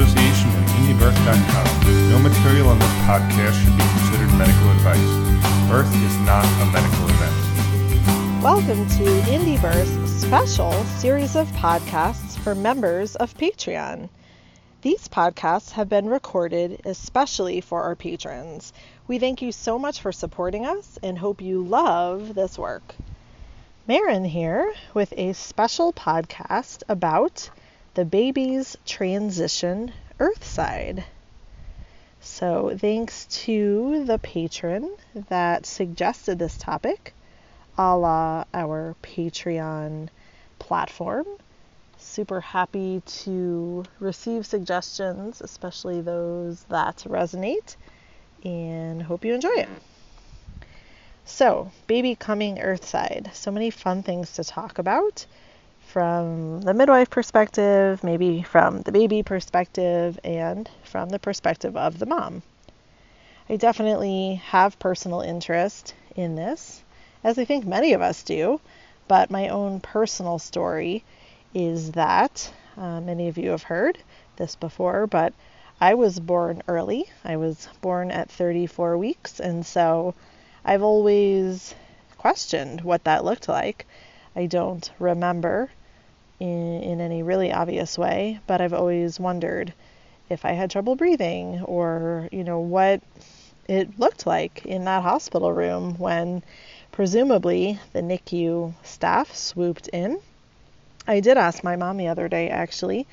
association with IndieBirth.com. No material on this podcast should be considered medical advice. Birth is not a medical event. Welcome to Indie Birth's special series of podcasts for members of Patreon. These podcasts have been recorded especially for our patrons. We thank you so much for supporting us and hope you love this work. Maryn here with a special podcast about the baby's transition earthside. So, thanks to the patron that suggested this topic, a la our Patreon platform. Super happy to receive suggestions, especially those that resonate, and hope you enjoy it. So, baby coming earthside. So many fun things to talk about from the midwife perspective, maybe from the baby perspective, and from the perspective of the mom. I definitely have personal interest in this, as I think many of us do, but my own personal story is that uh, many of you have heard this before, but I was born early. I was born at 34 weeks, and so I've always questioned what that looked like. I don't remember in, in any really obvious way, but I've always wondered if I had trouble breathing or, you know, what it looked like in that hospital room when presumably the NICU staff swooped in. I did ask my mom the other day actually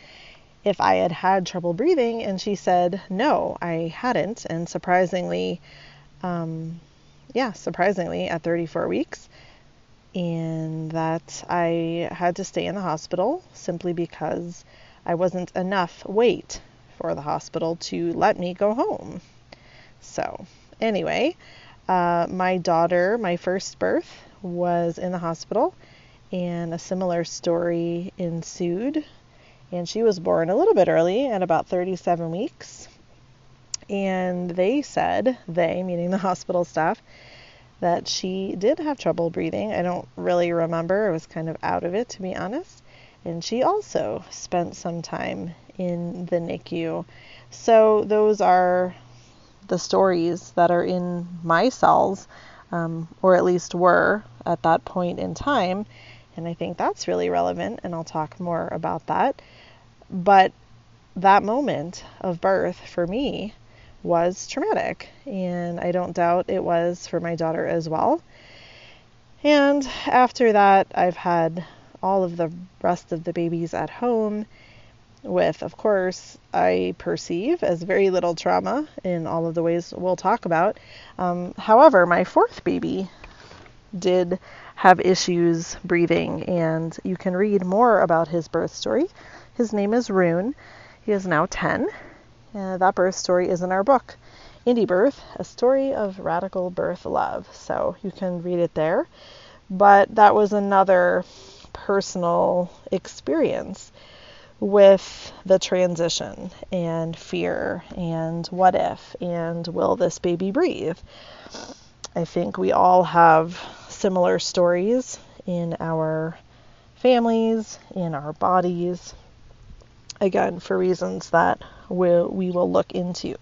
if I had had trouble breathing, and she said no, I hadn't. And surprisingly, um, yeah, surprisingly, at 34 weeks, and that I had to stay in the hospital simply because I wasn't enough weight for the hospital to let me go home. So, anyway, uh, my daughter, my first birth, was in the hospital, and a similar story ensued. And she was born a little bit early at about 37 weeks. And they said, they, meaning the hospital staff, that she did have trouble breathing. I don't really remember. I was kind of out of it, to be honest. And she also spent some time in the NICU. So, those are the stories that are in my cells, um, or at least were at that point in time. And I think that's really relevant, and I'll talk more about that. But that moment of birth for me was traumatic, and I don't doubt it was for my daughter as well. And after that, I've had all of the rest of the babies at home with, of course, I perceive as very little trauma in all of the ways we'll talk about. Um, however, my fourth baby did have issues breathing, and you can read more about his birth story. His name is Rune. He is now 10, uh, that birth story is in our book, Indie Birth, a story of radical birth love. So you can read it there. But that was another personal experience with the transition and fear and what if and will this baby breathe. I think we all have similar stories in our families, in our bodies, again, for reasons that we'll, we will look into.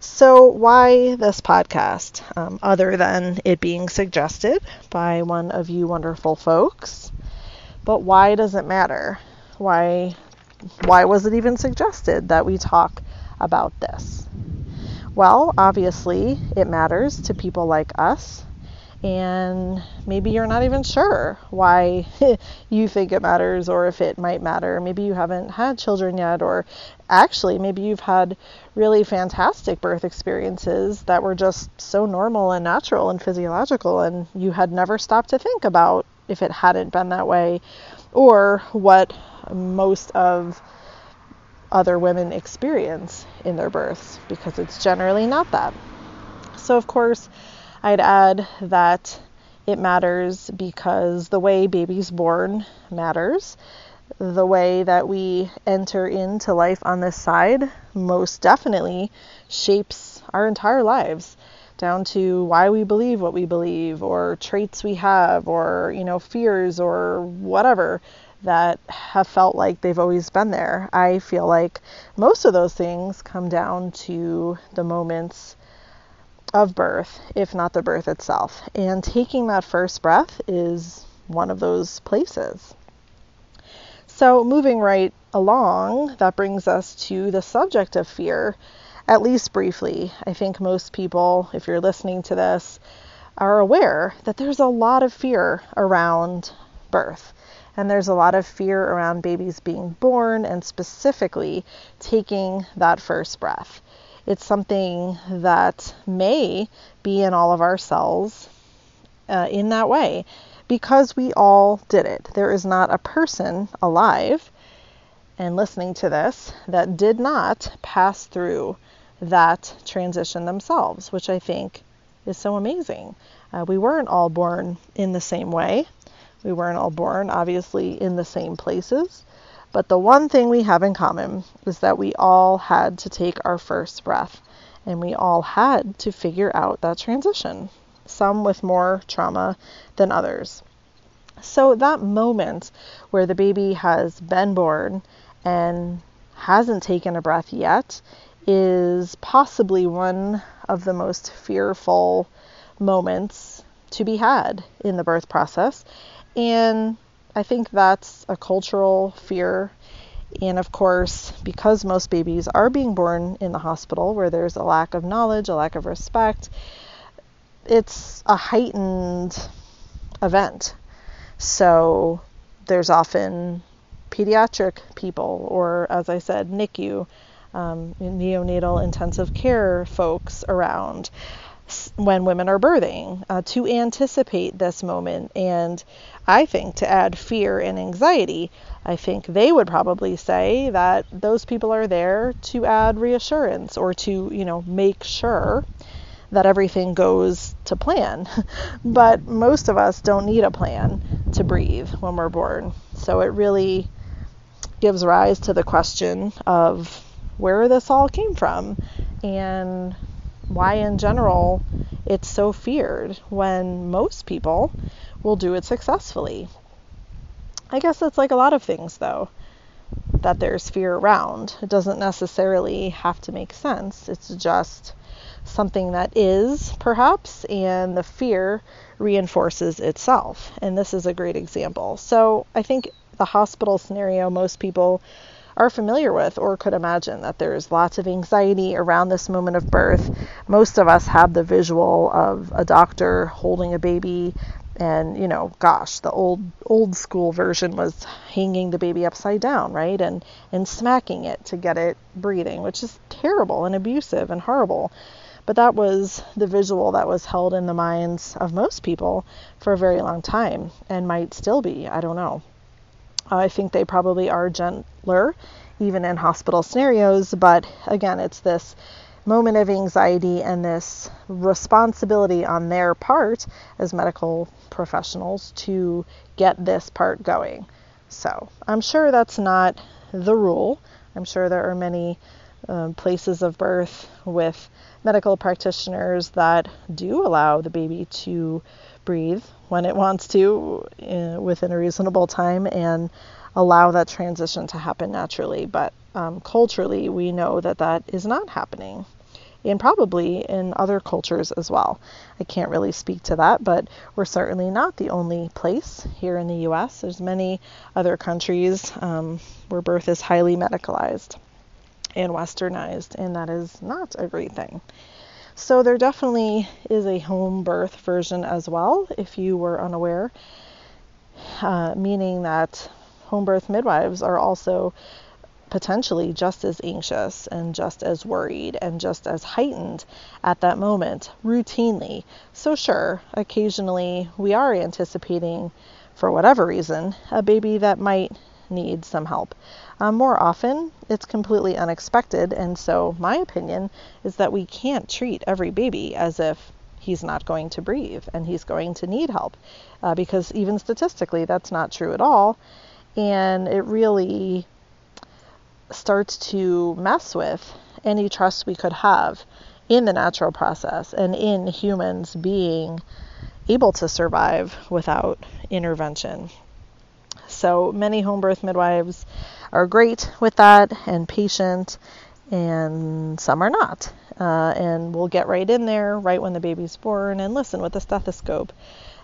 So, why this podcast? Um, other than it being suggested by one of you wonderful folks, but why does it matter? Why, why was it even suggested that we talk about this? Well, obviously, it matters to people like us and maybe you're not even sure why you think it matters or if it might matter. Maybe you haven't had children yet, or actually, maybe you've had really fantastic birth experiences that were just so normal and natural and physiological, and you had never stopped to think about if it hadn't been that way, or what most of other women experience in their births, because it's generally not that. So, of course, I'd add that it matters because the way babies born matters. The way that we enter into life on this side most definitely shapes our entire lives down to why we believe what we believe or traits we have or you know fears or whatever that have felt like they've always been there. I feel like most of those things come down to the moments of birth, if not the birth itself. And taking that first breath is one of those places. So, moving right along, that brings us to the subject of fear, at least briefly. I think most people, if you're listening to this, are aware that there's a lot of fear around birth. And there's a lot of fear around babies being born and specifically taking that first breath. It's something that may be in all of our cells uh, in that way because we all did it. There is not a person alive and listening to this that did not pass through that transition themselves, which I think is so amazing. Uh, we weren't all born in the same way. We weren't all born, obviously, in the same places. But the one thing we have in common is that we all had to take our first breath and we all had to figure out that transition, some with more trauma than others. So, that moment where the baby has been born and hasn't taken a breath yet is possibly one of the most fearful moments to be had in the birth process. And I think that's a cultural fear. And of course, because most babies are being born in the hospital where there's a lack of knowledge, a lack of respect, it's a heightened event. So there's often pediatric people, or as I said, NICU, um, neonatal intensive care folks around when women are birthing uh, to anticipate this moment. And I think to add fear and anxiety, I think they would probably say that those people are there to add reassurance or to, you know, make sure that everything goes to plan. but most of us don't need a plan to breathe when we're born. So it really gives rise to the question of where this all came from and why, in general, it's so feared when most people will do it successfully. I guess it's like a lot of things, though, that there's fear around. It doesn't necessarily have to make sense, it's just something that is, perhaps, and the fear reinforces itself. And this is a great example. So I think the hospital scenario most people are familiar with or could imagine that there's lots of anxiety around this moment of birth. Most of us have the visual of a doctor holding a baby and you know gosh the old old school version was hanging the baby upside down right and and smacking it to get it breathing which is terrible and abusive and horrible but that was the visual that was held in the minds of most people for a very long time and might still be i don't know I think they probably are gentler, even in hospital scenarios, but again, it's this moment of anxiety and this responsibility on their part as medical professionals to get this part going. So I'm sure that's not the rule. I'm sure there are many um, places of birth with medical practitioners that do allow the baby to breathe when it wants to uh, within a reasonable time and allow that transition to happen naturally. But um, culturally, we know that that is not happening. And probably in other cultures as well. I can't really speak to that, but we're certainly not the only place here in the US. There's many other countries um, where birth is highly medicalized and westernized, and that is not a great thing. So there definitely is a home birth version as well, if you were unaware, uh, meaning that home birth midwives are also potentially just as anxious and just as worried and just as heightened at that moment routinely. So, sure, occasionally we are anticipating, for whatever reason, a baby that might need some help. Um, more often, it's completely unexpected, and so my opinion is that we can't treat every baby as if he's not going to breathe and he's going to need help, uh, because even statistically, that's not true at all, and it really starts to mess with any trust we could have in the natural process and in humans being able to survive without intervention. So many home birth midwives are great with that and patient, and some are not. Uh, and we'll get right in there right when the baby's born and listen with a stethoscope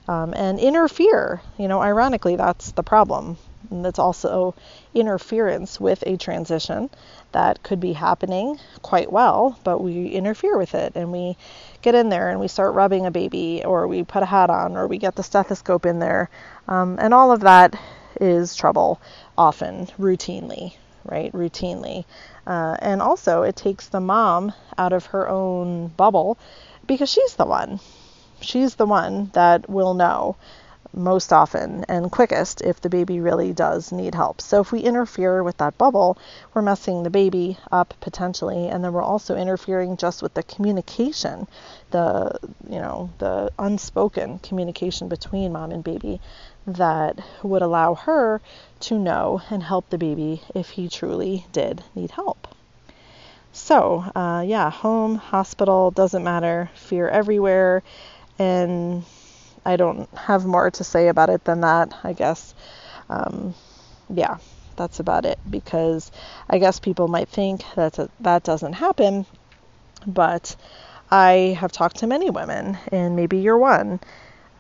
um, and interfere. You know, ironically, that's the problem. And that's also interference with a transition that could be happening quite well, but we interfere with it and we get in there and we start rubbing a baby or we put a hat on or we get the stethoscope in there. Um, and all of that is trouble often, routinely, right? Routinely. Uh, and also, it takes the mom out of her own bubble because she's the one. She's the one that will know most often and quickest if the baby really does need help. So if we interfere with that bubble, we're messing the baby up potentially and then we're also interfering just with the communication, the you know, the unspoken communication between mom and baby that would allow her to know and help the baby if he truly did need help. So, uh, yeah, home, hospital, doesn't matter, fear everywhere. And I don't have more to say about it than that, I guess. Um, yeah, that's about it because I guess people might think that that doesn't happen, but I have talked to many women, and maybe you're one,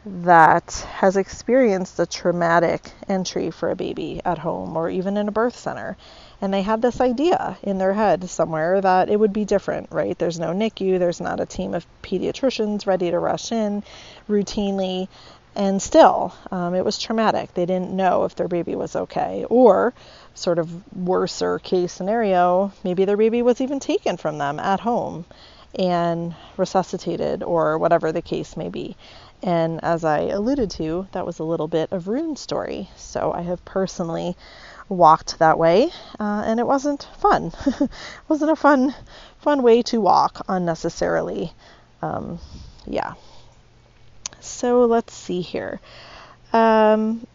that has experienced a traumatic entry for a baby at home or even in a birth center. And they had this idea in their head somewhere that it would be different, right? There's no NICU, there's not a team of pediatricians ready to rush in routinely. And still, um, it was traumatic. They didn't know if their baby was okay. Or, sort of worser case scenario, maybe their baby was even taken from them at home and resuscitated or whatever the case may be. And as I alluded to, that was a little bit of Rune's story. So I have personally walked that way, uh, and it wasn't fun. it wasn't a fun, fun way to walk unnecessarily. Um, yeah. So let's see here. Um,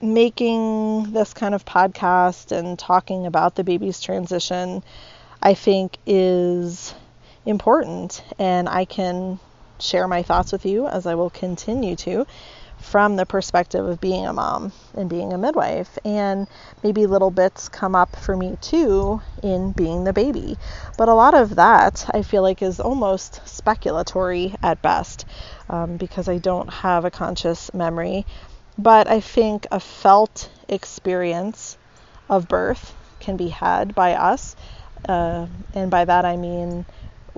making this kind of podcast and talking about the baby's transition, I think, is important, and I can share my thoughts with you as I will continue to from the perspective of being a mom and being a midwife. And maybe little bits come up for me too in being the baby. But a lot of that I feel like is almost speculatory at best um, because I don't have a conscious memory. But I think a felt experience of birth can be had by us. Uh, and by that I mean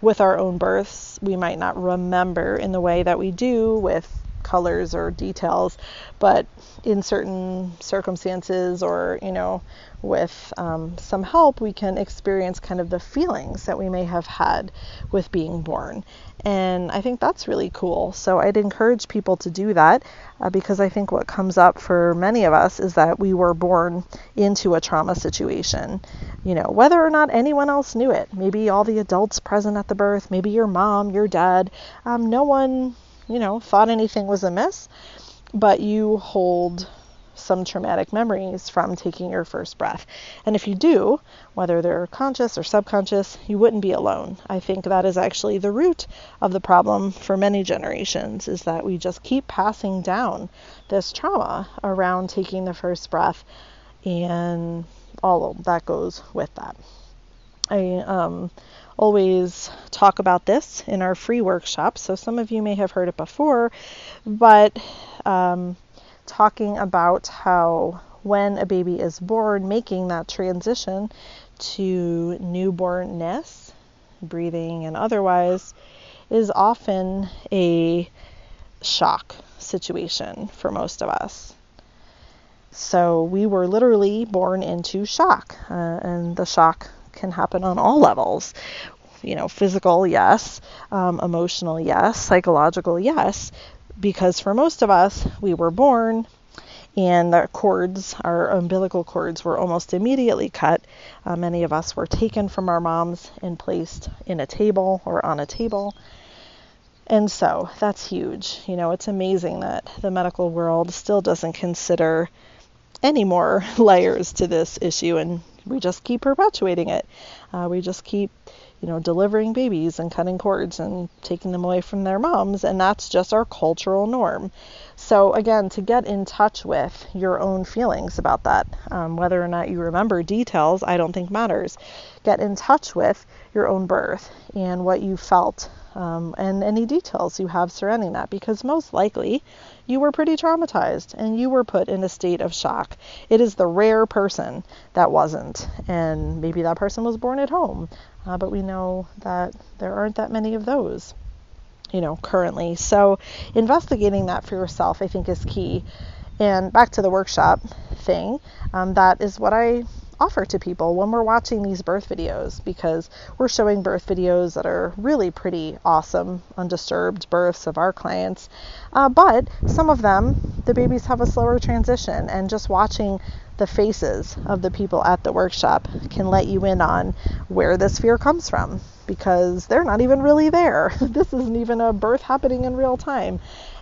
with our own births, we might not remember in the way that we do with colors or details, but in certain circumstances or, you know, with um, some help, we can experience kind of the feelings that we may have had with being born. And I think that's really cool. So I'd encourage people to do that uh, because I think what comes up for many of us is that we were born into a trauma situation. You know, whether or not anyone else knew it, maybe all the adults present at the birth, maybe your mom, your dad, um, no one, you know, thought anything was amiss, but you hold some traumatic memories from taking your first breath. And if you do, whether they're conscious or subconscious, you wouldn't be alone. I think that is actually the root of the problem for many generations is that we just keep passing down this trauma around taking the first breath and all that goes with that. I um, always talk about this in our free workshops, so some of you may have heard it before, but um, talking about how when a baby is born, making that transition to newbornness, breathing and otherwise, is often a shock situation for most of us. So we were literally born into shock, uh, and the shock can happen on all levels. You know, physical, yes, um, emotional, yes, psychological, yes, because for most of us, we were born and the cords, our umbilical cords, were almost immediately cut. Uh, many of us were taken from our moms and placed in a table or on a table. And so that's huge. You know, it's amazing that the medical world still doesn't consider any more layers to this issue. And we just keep perpetuating it. Uh, we just keep, you know, delivering babies and cutting cords and taking them away from their moms, and that's just our cultural norm. So, again, to get in touch with your own feelings about that, um, whether or not you remember details, I don't think matters. Get in touch with your own birth and what you felt um, and any details you have surrounding that because most likely you were pretty traumatized and you were put in a state of shock. It is the rare person that wasn't, and maybe that person was born at home, uh, but we know that there aren't that many of those you know, currently. So investigating that for yourself, I think, is key. And back to the workshop thing, um, that is what I offer to people when we're watching these birth videos because we're showing birth videos that are really pretty awesome, undisturbed births of our clients. Uh, but some of them, the babies have a slower transition, and just watching the faces of the people at the workshop can let you in on where this fear comes from because they're not even really there. this isn't even a birth happening in real time.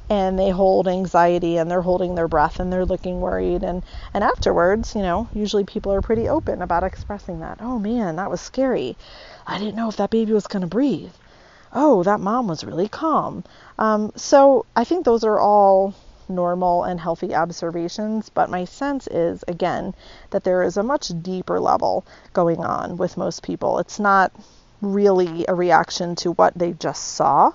And they hold anxiety and they're holding their breath and they're looking worried. And, and afterwards, you know, usually people are pretty open about expressing that. Oh man, that was scary. I didn't know if that baby was going to breathe. Oh, that mom was really calm. Um, so I think those are all normal and healthy observations, but my sense is, again, that there is a much deeper level going on with most people. It's not really a reaction to what they just saw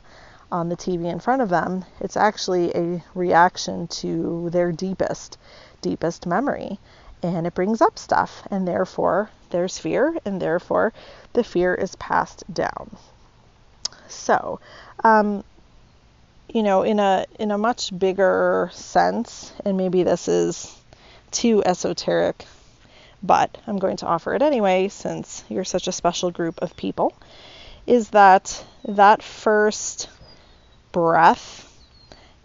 on the TV in front of them. It's actually a reaction to their deepest, deepest memory. And it brings up stuff, and therefore there's fear, and therefore the fear is passed down. So, um, you know, in a in a much bigger sense, and maybe this is too esoteric but I'm going to offer it anyway since you're such a special group of people, is that that first breath,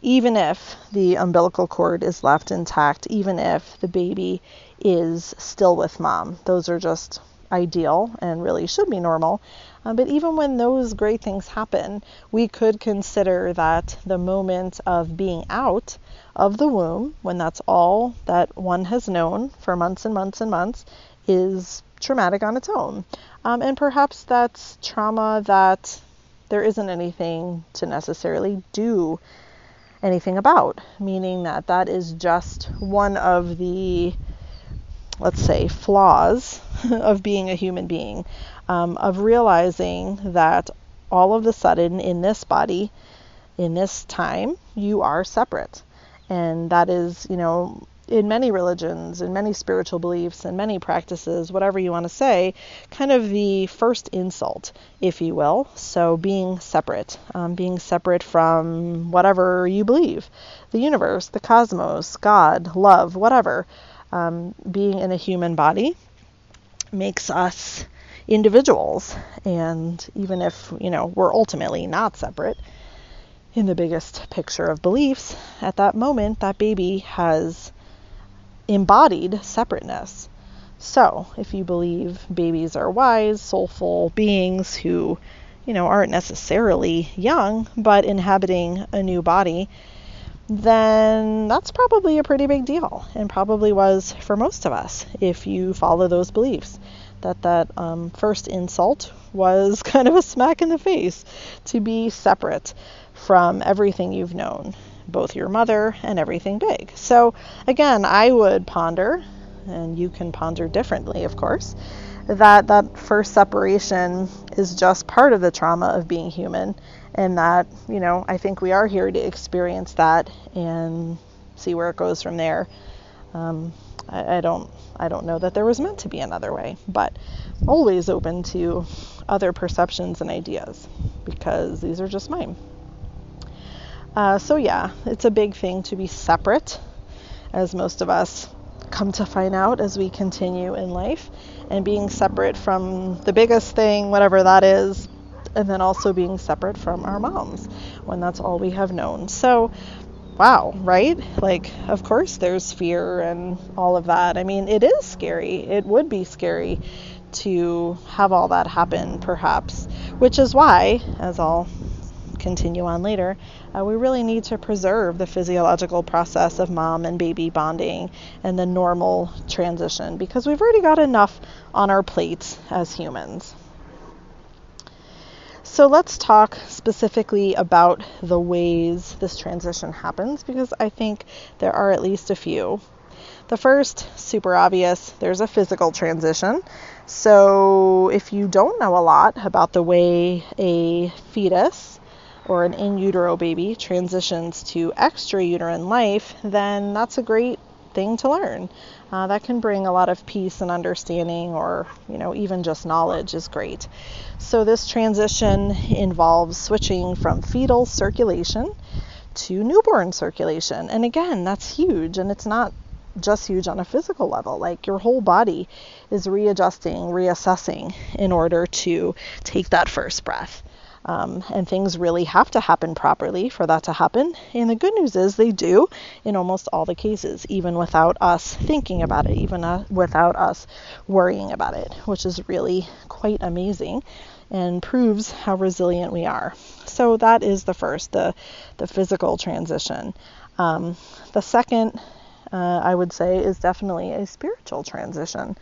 even if the umbilical cord is left intact, even if the baby is still with mom, those are just ideal and really should be normal. Uh, but even when those great things happen, we could consider that the moment of being out of the womb, when that's all that one has known for months and months and months, is traumatic on its own. Um, and perhaps that's trauma that there isn't anything to necessarily do anything about, meaning that that is just one of the, let's say, flaws of being a human being, um, of realizing that all of the sudden in this body, in this time, you are separate. And that is, you know, in many religions, in many spiritual beliefs, and many practices, whatever you want to say, kind of the first insult, if you will. So being separate, um, being separate from whatever you believe the universe, the cosmos, God, love, whatever. Um, being in a human body makes us individuals. And even if, you know, we're ultimately not separate, in the biggest picture of beliefs, at that moment, that baby has embodied separateness. So, if you believe babies are wise, soulful beings who, you know, aren't necessarily young, but inhabiting a new body, then that's probably a pretty big deal, and probably was for most of us if you follow those beliefs. That that um, first insult was kind of a smack in the face to be separate from everything you've known, both your mother and everything big. So, again, I would ponder, and you can ponder differently, of course, that that first separation is just part of the trauma of being human, and that, you know, I think we are here to experience that and see where it goes from there. Um, I, I don't I don't know that there was meant to be another way, but always open to other perceptions and ideas because these are just mine. Uh, so, yeah, it's a big thing to be separate, as most of us come to find out as we continue in life, and being separate from the biggest thing, whatever that is, and then also being separate from our moms when that's all we have known. So, wow, right? Like, of course, there's fear and all of that. I mean, it is scary. It would be scary to have all that happen, perhaps, which is why, as I'll continue on later, uh, we really need to preserve the physiological process of mom and baby bonding and the normal transition because we've already got enough on our plates as humans. So let's talk specifically about the ways this transition happens because I think there are at least a few. The first, super obvious, there's a physical transition. So, if you don't know a lot about the way a fetus or an in utero baby transitions to extrauterine life, then that's a great thing to learn. Uh, that can bring a lot of peace and understanding, or you know, even just knowledge is great. So, this transition involves switching from fetal circulation to newborn circulation. And again, that's huge, and it's not just huge on a physical level. Like your whole body is readjusting, reassessing in order to take that first breath. Um, and things really have to happen properly for that to happen. And the good news is they do in almost all the cases, even without us thinking about it, even uh, without us worrying about it, which is really quite amazing and proves how resilient we are. So that is the first, the the physical transition. Um, the second uh, I would say, is definitely a spiritual transition.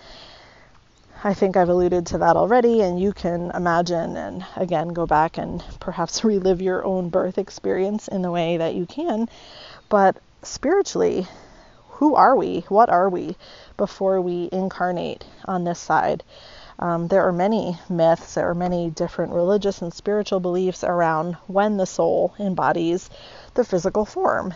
I think I've alluded to that already, and you can imagine and again go back and perhaps relive your own birth experience in the way that you can. But spiritually, who are we? What are we before we incarnate on this side? Um, there are many myths, there are many different religious and spiritual beliefs around when the soul embodies the physical form.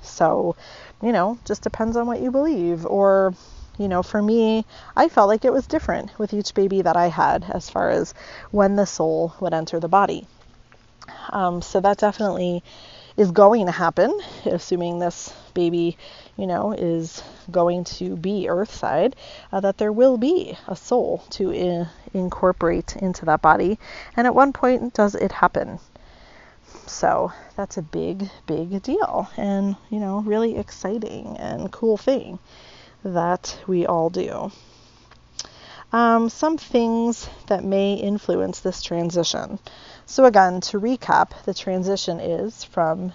So you know, just depends on what you believe. Or, you know, for me, I felt like it was different with each baby that I had as far as when the soul would enter the body. Um, so that definitely is going to happen, assuming this baby, you know, is going to be Earthside, uh, that there will be a soul to in- incorporate into that body. And at one point, does it happen? So that's a big, big deal and, you know, really exciting and cool thing that we all do. Um, some things that may influence this transition. So, again, to recap, the transition is from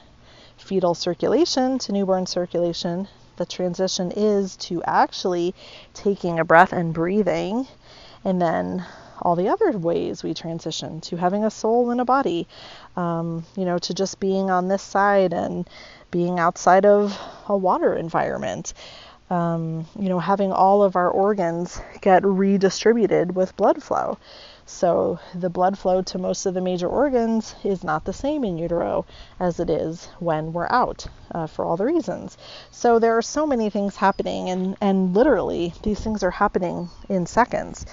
fetal circulation to newborn circulation. The transition is to actually taking a breath and breathing, and then all the other ways we transition to having a soul and a body, um, you know, to just being on this side and being outside of a water environment. Um, you know, having all of our organs get redistributed with blood flow. So the blood flow to most of the major organs is not the same in utero as it is when we're out uh, for all the reasons. So there are so many things happening, and, and literally these things are happening in seconds.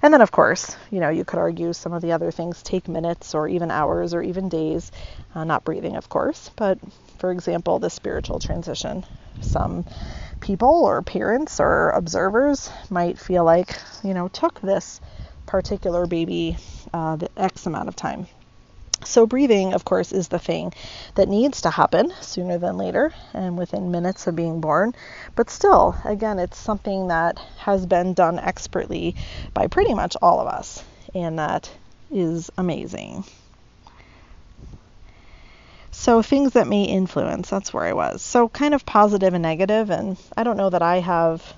And then, of course, you know, you could argue some of the other things take minutes or even hours or even days, uh, not breathing, of course, but for example, the spiritual transition. Some people or parents or observers might feel like, you know, took this particular baby uh, the X amount of time. So, breathing, of course, is the thing that needs to happen sooner than later and within minutes of being born. But still, again, it's something that has been done expertly by pretty much all of us, and that is amazing. So, things that may influence, that's where I was. So, kind of positive and negative, and I don't know that I have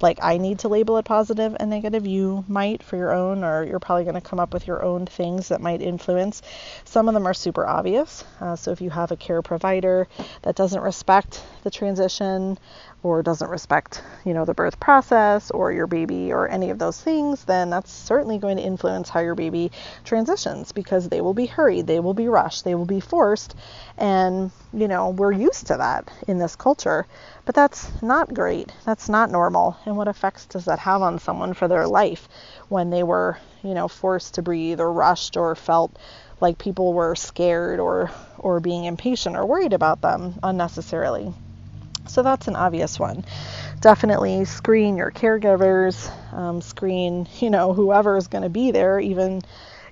like I need to label it positive and negative. You might for your own, or you're probably going to come up with your own things that might influence. Some of them are super obvious. Uh, so if you have a care provider that doesn't respect the transition or doesn't respect, you know, the birth process or your baby or any of those things, then that's certainly going to influence how your baby transitions because they will be hurried, they will be rushed, they will be forced, and you know, we're used to that in this culture. But that's not great. That's not normal. And what effects does that have on someone for their life when they were, you know, forced to breathe or rushed or felt like people were scared or or being impatient or worried about them unnecessarily? So that's an obvious one. Definitely screen your caregivers, um, screen, you know, whoever is going to be there, even,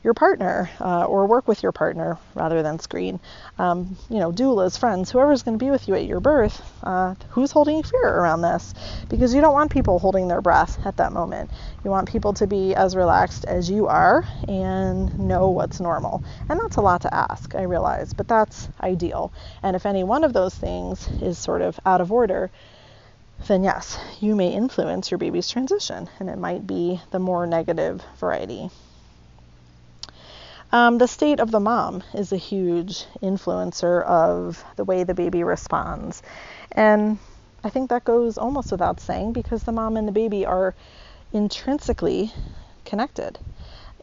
your partner uh, or work with your partner rather than screen. Um, you know, doulas, friends, whoever's going to be with you at your birth, uh, who's holding fear around this? Because you don't want people holding their breath at that moment. You want people to be as relaxed as you are and know what's normal. And that's a lot to ask, I realize, but that's ideal. And if any one of those things is sort of out of order, then yes, you may influence your baby's transition, and it might be the more negative variety. Um, the state of the mom is a huge influencer of the way the baby responds. And I think that goes almost without saying because the mom and the baby are intrinsically connected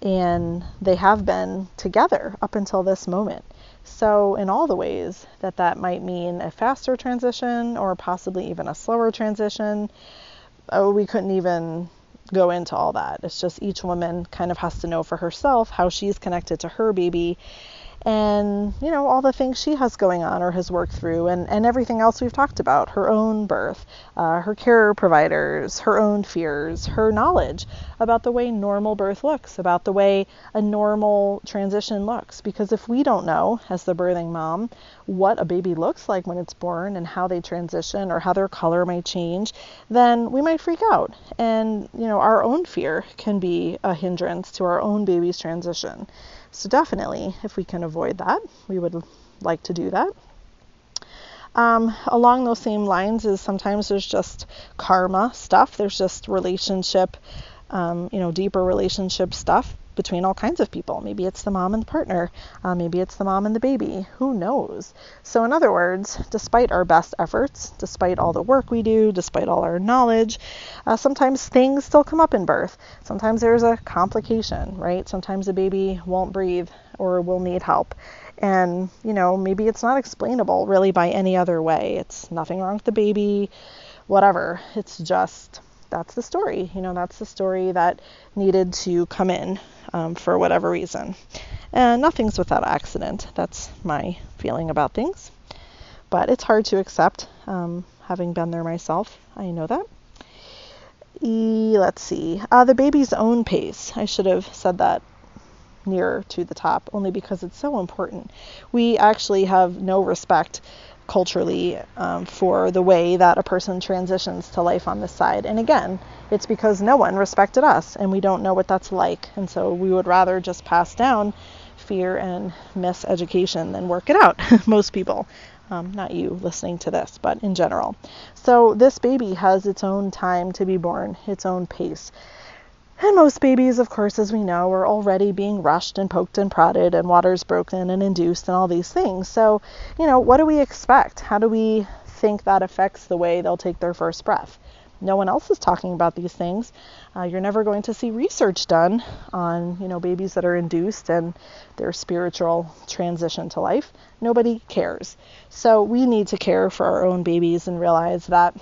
and they have been together up until this moment. So, in all the ways that that might mean a faster transition or possibly even a slower transition, oh, we couldn't even go into all that. It's just each woman kind of has to know for herself how she's connected to her baby and you know all the things she has going on or has worked through and, and everything else we've talked about her own birth uh, her care providers her own fears her knowledge about the way normal birth looks about the way a normal transition looks. Because if we don't know as the birthing mom what a baby looks like when it's born and how they transition or how their color may change then we might freak out. And you know our own fear can be a hindrance to our own baby's transition so, definitely, if we can avoid that, we would like to do that. Um, along those same lines is sometimes there's just karma stuff. There's just relationship, um, you know, deeper relationship stuff between all kinds of people. Maybe it's the mom and the partner. Uh, maybe it's the mom and the baby. Who knows? So, in other words, despite our best efforts, despite all the work we do, despite all our knowledge, uh, sometimes things still come up in birth. Sometimes there's a complication, right? Sometimes the baby won't breathe or will need help. And, you know, maybe it's not explainable really by any other way. It's nothing wrong with the baby, whatever. It's just that's the story. You know, that's the story that needed to come in um, for whatever reason. And nothing's without accident. That's my feeling about things. But it's hard to accept, um, having been there myself. I know that. E, let's see. Uh, the baby's own pace. I should have said that nearer to the top, only because it's so important. We actually have no respect culturally um, for the way that a person transitions to life on this side. And again, it's because no one respected us and we don't know what that's like. And so we would rather just pass down fear and miseducation than work it out, most people. Um, not you listening to this, but in general. So this baby has its own time to be born, its own pace. And most babies, of course, as we know, are already being rushed and poked and prodded, and water's broken and induced, and all these things. So, you know, what do we expect? How do we think that affects the way they'll take their first breath? No one else is talking about these things. Uh, you're never going to see research done on, you know, babies that are induced and their spiritual transition to life. Nobody cares. So we need to care for our own babies and realize that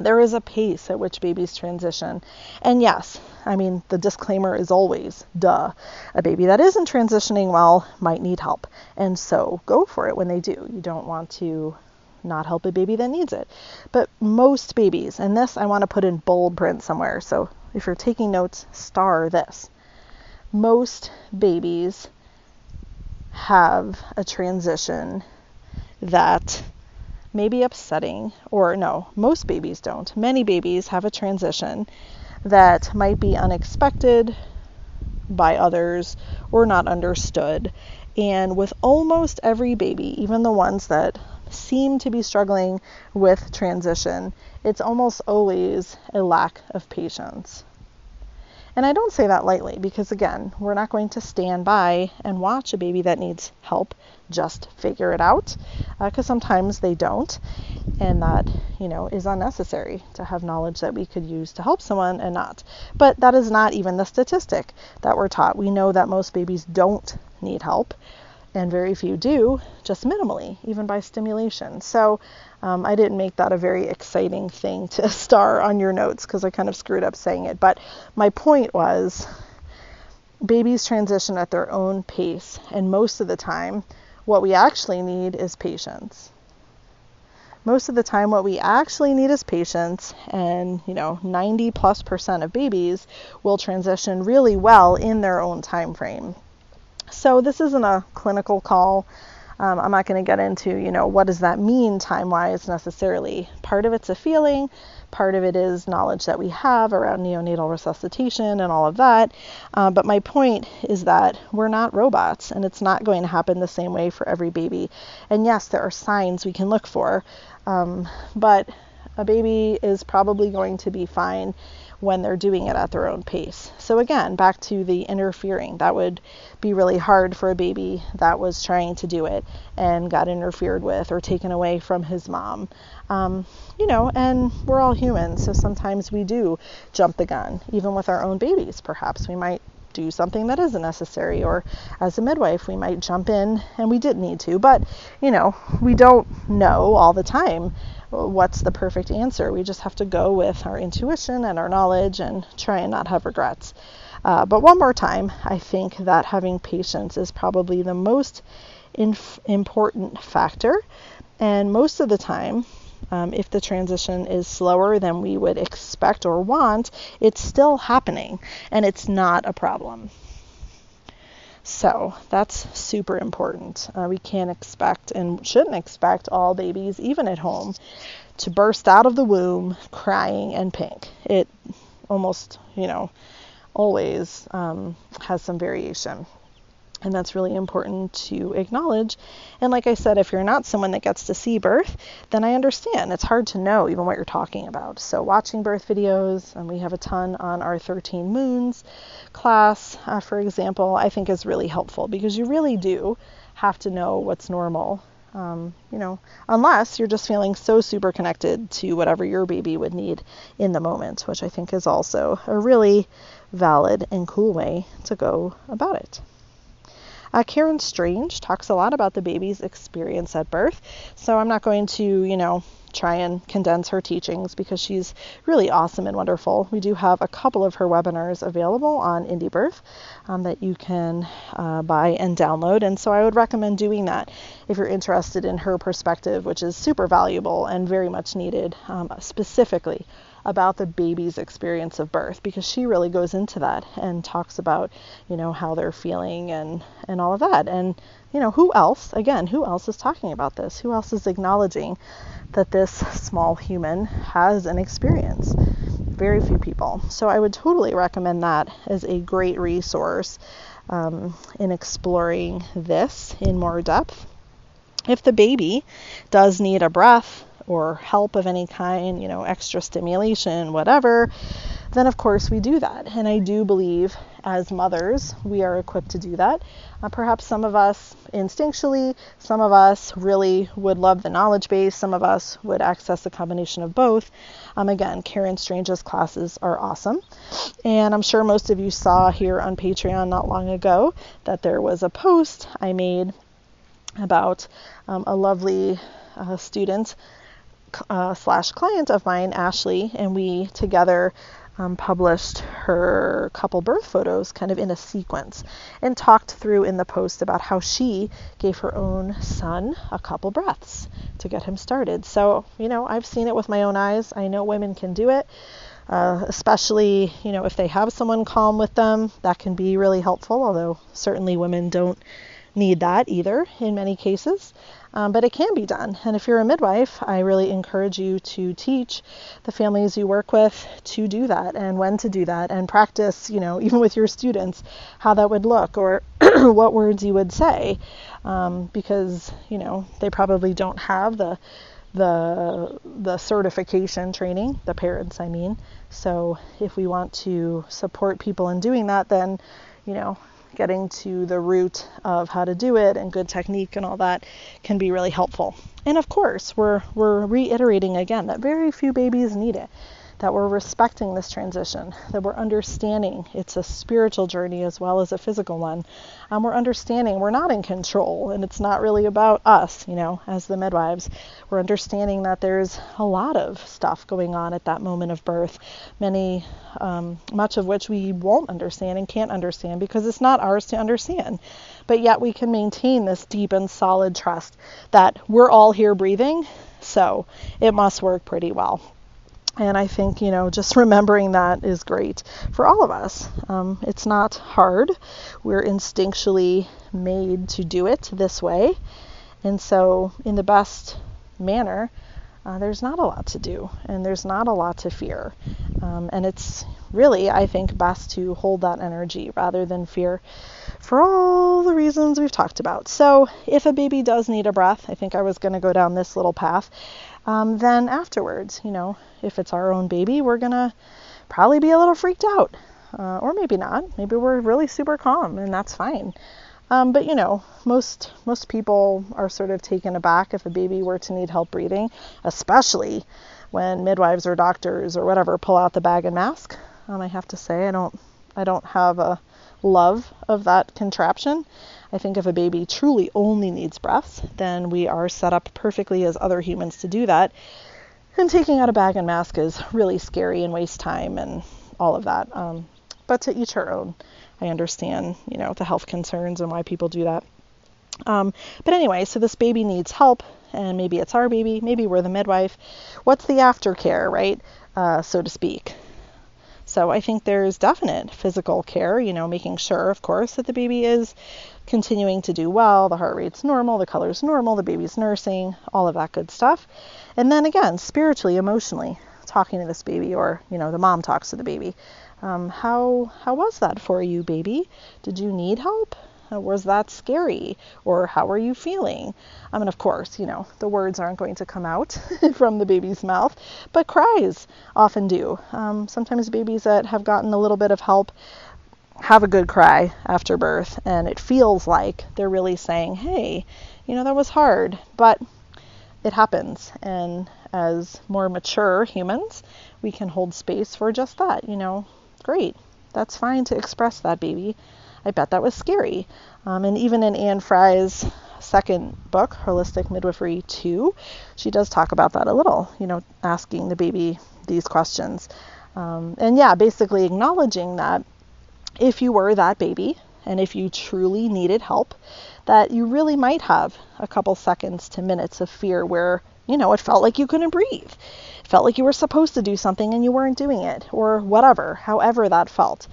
there is a pace at which babies transition. And yes, I mean, the disclaimer is always duh. A baby that isn't transitioning well might need help. And so go for it when they do. You don't want to not help a baby that needs it. But most babies, and this I want to put in bold print somewhere. So if you're taking notes, star this. Most babies have a transition that may be upsetting, or no, most babies don't. Many babies have a transition that might be unexpected by others or not understood. And with almost every baby, even the ones that seem to be struggling with transition, it's almost always a lack of patience. And I don't say that lightly because, again, we're not going to stand by and watch a baby that needs help just figure it out because uh, sometimes they don't. And that, you know, is unnecessary to have knowledge that we could use to help someone and not. But that is not even the statistic that we're taught. We know that most babies don't need help and very few do, just minimally, even by stimulation. So um, I didn't make that a very exciting thing to star on your notes because I kind of screwed up saying it. But my point was babies transition at their own pace, and most of the time, what we actually need is patience. Most of the time, what we actually need is patience, and you know, 90 plus percent of babies will transition really well in their own time frame. So this isn't a clinical call. Um, I'm not going to get into, you know, what does that mean time wise necessarily. Part of it's a feeling, part of it is knowledge that we have around neonatal resuscitation and all of that. Uh, but my point is that we're not robots and it's not going to happen the same way for every baby. And yes, there are signs we can look for, um, but a baby is probably going to be fine when they're doing it at their own pace. So, again, back to the interfering. That would be really hard for a baby that was trying to do it and got interfered with or taken away from his mom. Um, you know, and we're all humans, so sometimes we do jump the gun, even with our own babies. Perhaps we might do something that isn't necessary, or as a midwife, we might jump in and we didn't need to, but you know, we don't know all the time what's the perfect answer. We just have to go with our intuition and our knowledge and try and not have regrets. Uh, but one more time, I think that having patience is probably the most inf- important factor. And most of the time, um, if the transition is slower than we would expect or want, it's still happening and it's not a problem. So that's super important. Uh, we can't expect and shouldn't expect all babies, even at home, to burst out of the womb crying and pink. It almost, you know, always um, has some variation. And that's really important to acknowledge. And like I said, if you're not someone that gets to see birth, then I understand. It's hard to know even what you're talking about. So, watching birth videos, and we have a ton on our 13 Moons class, uh, for example, I think is really helpful because you really do have to know what's normal. Um, you know, unless you're just feeling so super connected to whatever your baby would need in the moment, which I think is also a really valid and cool way to go about it. Uh, Karen Strange talks a lot about the baby's experience at birth, so I'm not going to, you know, try and condense her teachings because she's really awesome and wonderful. We do have a couple of her webinars available on Indie Birth um, that you can uh, buy and download, and so I would recommend doing that if you're interested in her perspective, which is super valuable and very much needed, um, specifically about the baby's experience of birth because she really goes into that and talks about, you know, how they're feeling and and all of that. And you know, who else, again, who else is talking about this? Who else is acknowledging that this small human has an experience? Very few people. So I would totally recommend that as a great resource um, in exploring this in more depth. If the baby does need a breath, or help of any kind, you know, extra stimulation, whatever, then of course we do that. And I do believe as mothers we are equipped to do that. Uh, perhaps some of us instinctually, some of us really would love the knowledge base, some of us would access a combination of both. Um, again, Karen Strange's classes are awesome. And I'm sure most of you saw here on Patreon not long ago that there was a post I made about um, a lovely uh, student uh, slash client of mine, Ashley, and we together um, published her couple birth photos kind of in a sequence and talked through in the post about how she gave her own son a couple breaths to get him started. So, you know, I've seen it with my own eyes. I know women can do it. Uh, especially, you know, if they have someone calm with them, that can be really helpful, although certainly women don't need that either in many cases. Um, but it can be done. And if you're a midwife, I really encourage you to teach the families you work with to do that and when to do that and practice, you know, even with your students, how that would look or what words you would say. Um, because, you know, they probably don't have the the the certification training, the parents I mean. So if we want to support people in doing that, then you know, getting to the root of how to do it and good technique and all that can be really helpful. And of course, we're we're reiterating again that very few babies need it that we're respecting this transition, that we're understanding it's a spiritual journey as well as a physical one. Um, we're understanding we're not in control and it's not really about us, you know, as the midwives. We're understanding that there's a lot of stuff going on at that moment of birth, many, um, much of which we won't understand and can't understand because it's not ours to understand. But yet we can maintain this deep and solid trust that we're all here breathing, so it must work pretty well. And I think, you know, just remembering that is great for all of us. Um, it's not hard. We're instinctually made to do it this way. And so, in the best manner, uh, there's not a lot to do and there's not a lot to fear. Um, and it's really, I think, best to hold that energy rather than fear for all the reasons we've talked about. So, if a baby does need a breath, I think I was going to go down this little path, um, then afterwards, you know, if it's our own baby, we're to probably be a little freaked out. Uh, or maybe not. Maybe we're really super calm and that's fine. Um, but you know, most most people are sort of taken aback if a baby were to need help breathing, especially when midwives or doctors or whatever pull out the bag and mask. Um, I have to say, I don't I don't have a love of that contraption. I think if a baby truly only needs breaths, then we are set up perfectly as other humans to do that. And taking out a bag and mask is really scary and waste time and all of that. Um, but to each her own. I understand, you know, the health concerns and why people do that. Um, but anyway, so this baby needs help, and maybe it's our baby, maybe we're the midwife. What's the aftercare, right? Uh, so to speak. So I think there's definite physical care, you know, making sure, of course, that the baby is continuing to do well, the heart rate's normal, the color's normal, the baby's nursing, all of that good stuff. And then again, spiritually, emotionally, talking to this baby, or, you know, the mom talks to the baby. Um, how how was that for you, baby? Did you need help? Uh, was that scary? Or how are you feeling? I mean, of course, you know, the words aren't going to come out from the baby's mouth, but cries often do. Um, sometimes babies that have gotten a little bit of help have a good cry after birth, and it feels like they're really saying, hey, you know, that was hard, but it happens. And as more mature humans, we can hold space for just that, you know, Great. That's fine to express that, baby. I bet that was scary. Um, and even in Anne Frye's second book, Holistic Midwifery 2, she does talk about that a little, you know, asking the baby these questions. Um, and yeah, basically acknowledging that if you were that baby and if you truly needed help, that you really might have a couple seconds to minutes of fear where, you know, it felt like you couldn't breathe It felt like you were supposed to do something and you weren't doing it, or whatever, however that felt.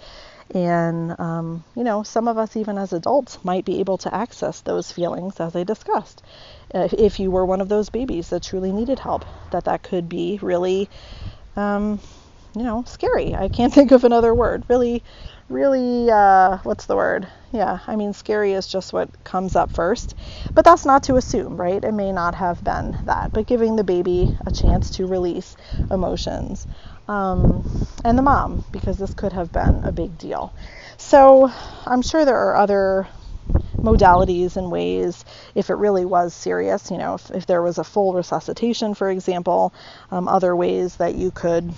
And, um, you know, some of us, even as adults, might be able to access those feelings as I discussed. If you were one of those babies that truly needed help, that that could be really, um, you know, scary. I can't think of another word. Really, really, uh, what's the word? Yeah, I mean, scary is just what comes up first. But that's not to assume, right? It may not have been that, but giving the baby a chance to release emotions. Um, and the mom, because this could have been a big deal. So I'm sure there are other modalities and ways if it really was serious, you know, if, if there was a full resuscitation, for example, um, other ways that you could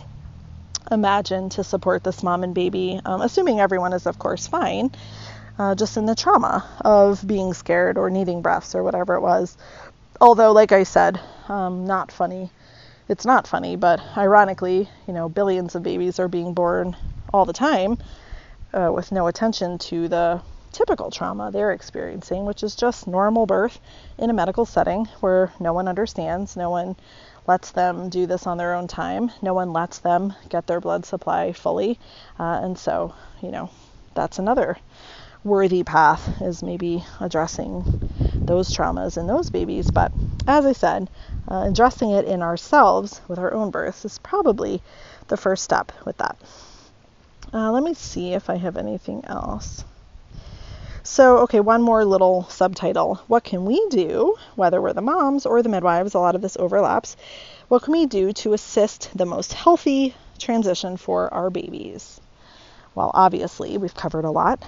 imagine to support this mom and baby, um, assuming everyone is, of course, fine, uh, just in the trauma of being scared or needing breaths or whatever it was. Although, like I said, um, not funny. It's not funny, but ironically, you know, billions of babies are being born all the time uh, with no attention to the typical trauma they're experiencing, which is just normal birth in a medical setting where no one understands, no one lets them do this on their own time. No one lets them get their blood supply fully. Uh, and so, you know, that's another worthy path is maybe addressing those traumas in those babies. But as I said, uh, addressing it in ourselves with our own births is probably the first step with that. Uh, let me see if I have anything else. So, okay, one more little subtitle. What can we do, whether we're the moms or the midwives, a lot of this overlaps, what can we do to assist the most healthy transition for our babies? Well, obviously, we've covered a lot.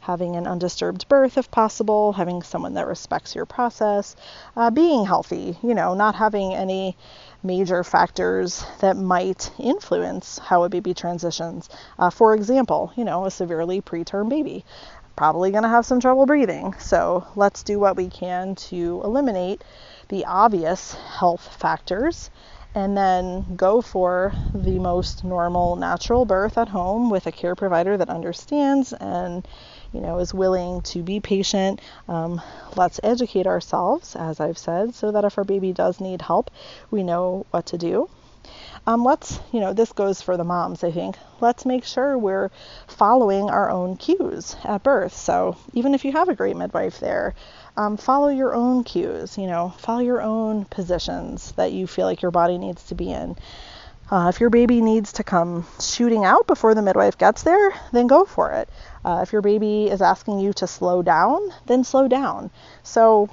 Having an undisturbed birth, if possible, having someone that respects your process, uh, being healthy, you know, not having any major factors that might influence how a baby transitions. Uh, for example, you know, a severely preterm baby probably going to have some trouble breathing. So let's do what we can to eliminate the obvious health factors and then go for the most normal natural birth at home with a care provider that understands and you know is willing to be patient um, let's educate ourselves as i've said so that if our baby does need help we know what to do um, let's, you know, this goes for the moms, I think. Let's make sure we're following our own cues at birth. So even if you have a great midwife there, um, follow your own cues, you know, follow your own positions that you feel like your body needs to be in. Uh, if your baby needs to come shooting out before the midwife gets there, then go for it. Uh, if your baby is asking you to slow down, then slow down. So,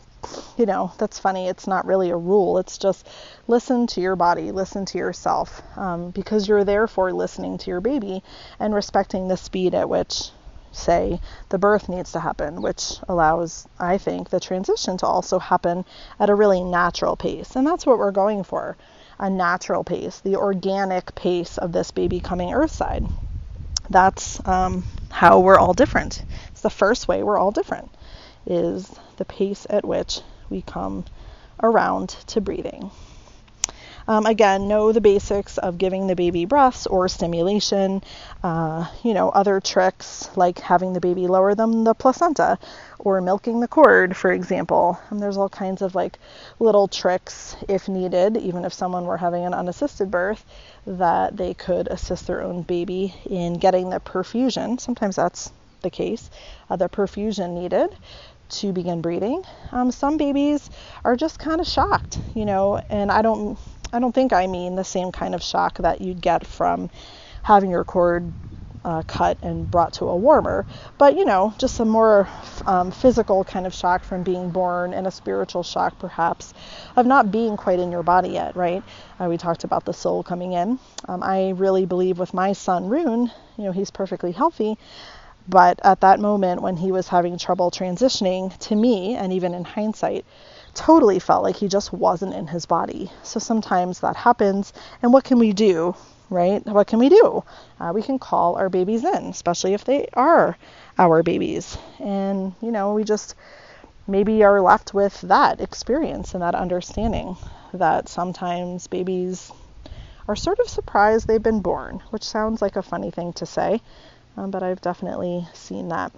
you know, that's funny. It's not really a rule. It's just listen to your body, listen to yourself, um, because you're therefore listening to your baby and respecting the speed at which, say, the birth needs to happen, which allows, I think, the transition to also happen at a really natural pace. And that's what we're going for a natural pace, the organic pace of this baby coming earthside. That's um, how we're all different. It's the first way we're all different, is the pace at which we come around to breathing. Um, again, know the basics of giving the baby breaths or stimulation. Uh, you know, other tricks like having the baby lower them the placenta or milking the cord, for example. And there's all kinds of like little tricks if needed, even if someone were having an unassisted birth, that they could assist their own baby in getting the perfusion. Sometimes that's the case, uh, the perfusion needed to begin breathing. Um, some babies are just kind of shocked, you know, and I don't I don't think I mean the same kind of shock that you'd get from having your cord uh, cut and brought to a warmer, but you know, just a more um, physical kind of shock from being born and a spiritual shock perhaps of not being quite in your body yet, right? Uh, we talked about the soul coming in. Um, I really believe with my son Rune, you know, he's perfectly healthy. But at that moment when he was having trouble transitioning to me, and even in hindsight, totally felt like he just wasn't in his body. So sometimes that happens. And what can we do, right? What can we do? Uh, we can call our babies in, especially if they are our babies. And, you know, we just maybe are left with that experience and that understanding that sometimes babies are sort of surprised they've been born, which sounds like a funny thing to say, um, but I've definitely seen that.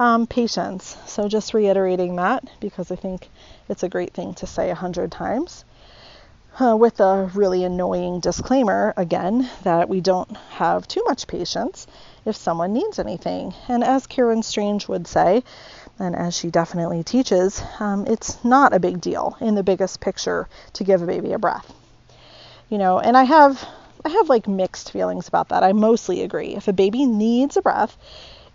Um, patience. So just reiterating that because I think it's a great thing to say a hundred times. Uh, with a really annoying disclaimer again that we don't have too much patience if someone needs anything. And as Karen Strange would say, and as she definitely teaches, um, it's not a big deal in the biggest picture to give a baby a breath. You know, and I have I have like mixed feelings about that. I mostly agree. If a baby needs a breath,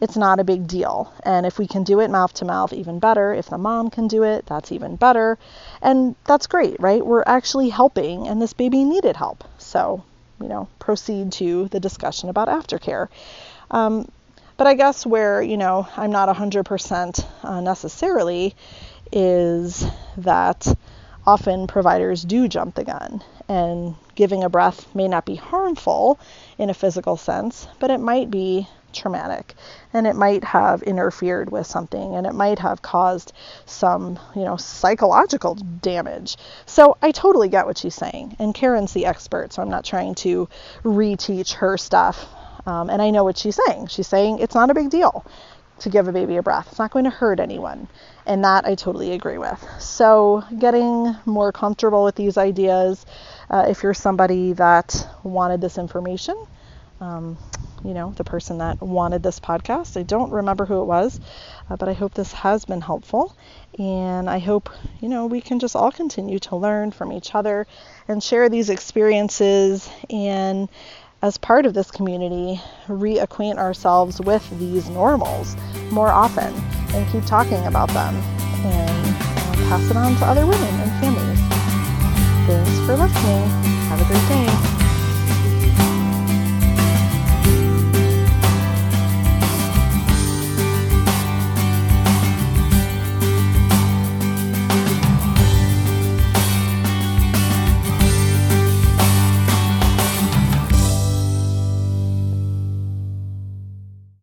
it's not a big deal. And if we can do it mouth to mouth, even better. If the mom can do it, that's even better. And that's great, right? We're actually helping, and this baby needed help. So, you know, proceed to the discussion about aftercare. Um, but I guess where, you know, I'm not 100% uh, necessarily is that often providers do jump the gun and giving a breath may not be harmful in a physical sense, but it might be traumatic and it might have interfered with something and it might have caused some, you know, psychological damage. So I totally get what she's saying. And Karen's the expert, so I'm not trying to reteach her stuff. Um, and I know what she's saying. She's saying it's not a big deal to give a baby a breath. It's not going to hurt anyone. And that I totally agree with. So, getting more comfortable with these ideas, uh, if you're somebody that wanted this information, um, you know, the person that wanted this podcast. I don't remember who it was, uh, but I hope this has been helpful. And I hope, you know, we can just all continue to learn from each other and share these experiences and as part of this community, reacquaint ourselves with these normals more often and keep talking about them and uh, pass it on to other women and families. Thanks for listening. Have a great day.